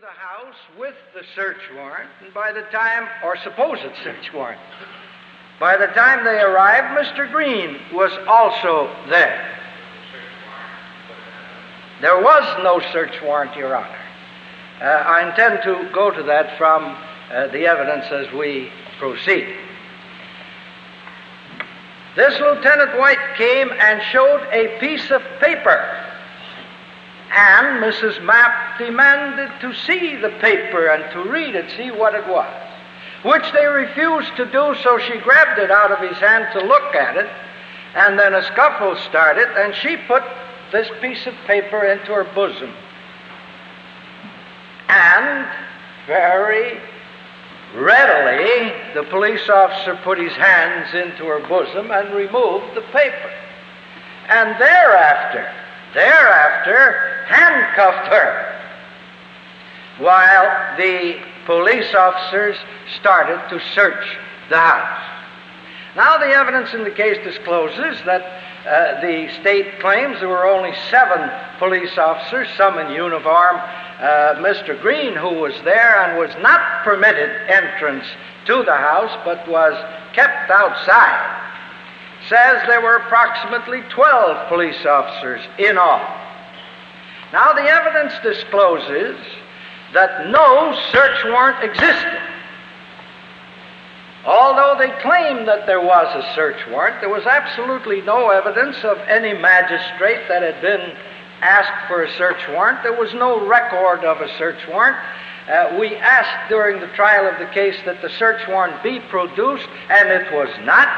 the house with the search warrant, and by the time, or supposed search warrant, by the time they arrived, Mr. Green was also there. There was no search warrant, Your Honor. Uh, I intend to go to that from uh, the evidence as we proceed. This Lieutenant White came and showed a piece of paper, and Mrs. Mapp demanded to see the paper and to read it, see what it was, which they refused to do, so she grabbed it out of his hand to look at it, and then a scuffle started, and she put this piece of paper into her bosom. And very readily, the police officer put his hands into her bosom and removed the paper. And thereafter, handcuffed her while the police officers started to search the house. Now, the evidence in the case discloses that uh, the state claims there were only seven police officers, some in uniform. Uh, Mr. Green, who was there and was not permitted entrance to the house but was kept outside, says there were approximately 12 police officers in all. Now, the evidence discloses that no search warrant existed. Although they claimed that there was a search warrant, there was absolutely no evidence of any magistrate that had been asked for a search warrant. There was no record of a search warrant. Uh, we asked during the trial of the case that the search warrant be produced, and it was not.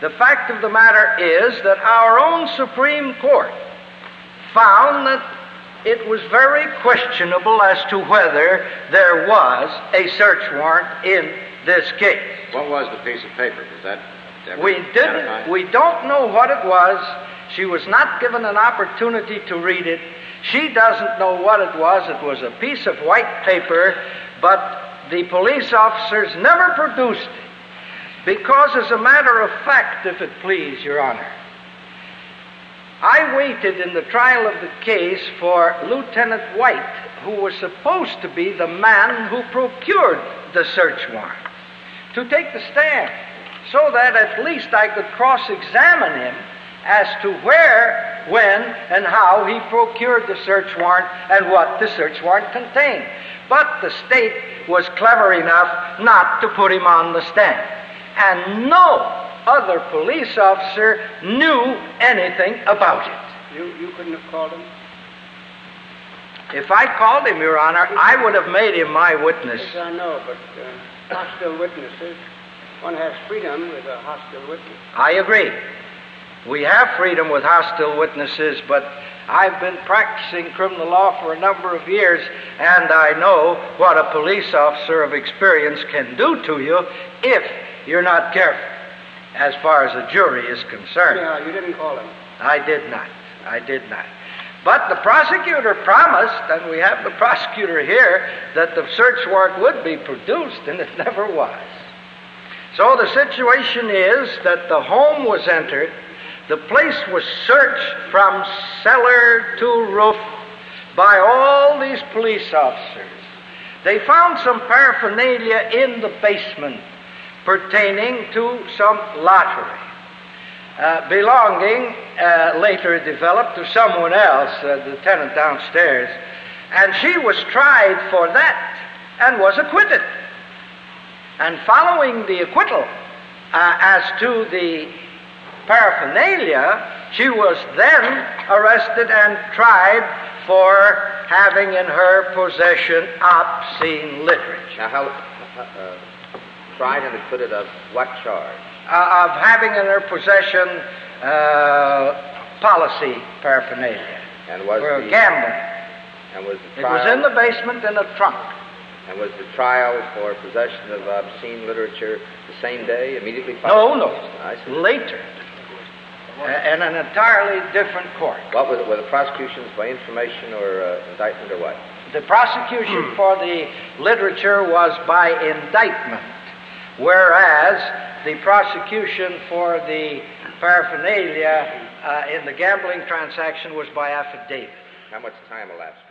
The fact of the matter is that our own Supreme Court found that it was very questionable as to whether there was a search warrant in this case. What was the piece of paper? Was that we didn't. We don't know what it was. She was not given an opportunity to read it. She doesn't know what it was. It was a piece of white paper, but the police officers never produced it. Because, as a matter of fact, if it please, Your Honor, I waited in the trial of the case for Lieutenant White, who was supposed to be the man who procured the search warrant to take the stand so that at least I could cross examine him as to where, when, and how he procured the search warrant and what the search warrant contained. But the state was clever enough not to put him on the stand. And no other police officer knew anything about it. You, you couldn't have called him? If I called him, Your Honor, I would have made him my witness. Yes, I know, but. Uh hostile witnesses. One has freedom with a hostile witness. I agree. We have freedom with hostile witnesses, but I've been practicing criminal law for a number of years, and I know what a police officer of experience can do to you if you're not careful, as far as a jury is concerned. Yeah, you didn't call him. I did not. I did not. But the prosecutor promised, and we have the prosecutor here, that the search warrant would be produced, and it never was. So the situation is that the home was entered, the place was searched from cellar to roof by all these police officers. They found some paraphernalia in the basement pertaining to some lottery. Uh, belonging, uh, later developed, to someone else, uh, the tenant downstairs. And she was tried for that and was acquitted. And following the acquittal uh, as to the paraphernalia, she was then arrested and tried for having in her possession obscene literature. Now, how, uh, tried and acquitted of what charge? uh, of having in her possession uh, policy paraphernalia. And was for the, gambling. And was the trial, It was in the basement in a trunk. And was the trial for possession of obscene literature the same day, immediately No, following? no. See. Later. Uh, in an entirely different court. What was it? Were the prosecutions by information or uh, indictment or what? The prosecution for the literature was by indictment, whereas the prosecution for the paraphernalia uh, in the gambling transaction was by affidavit. How much time elapsed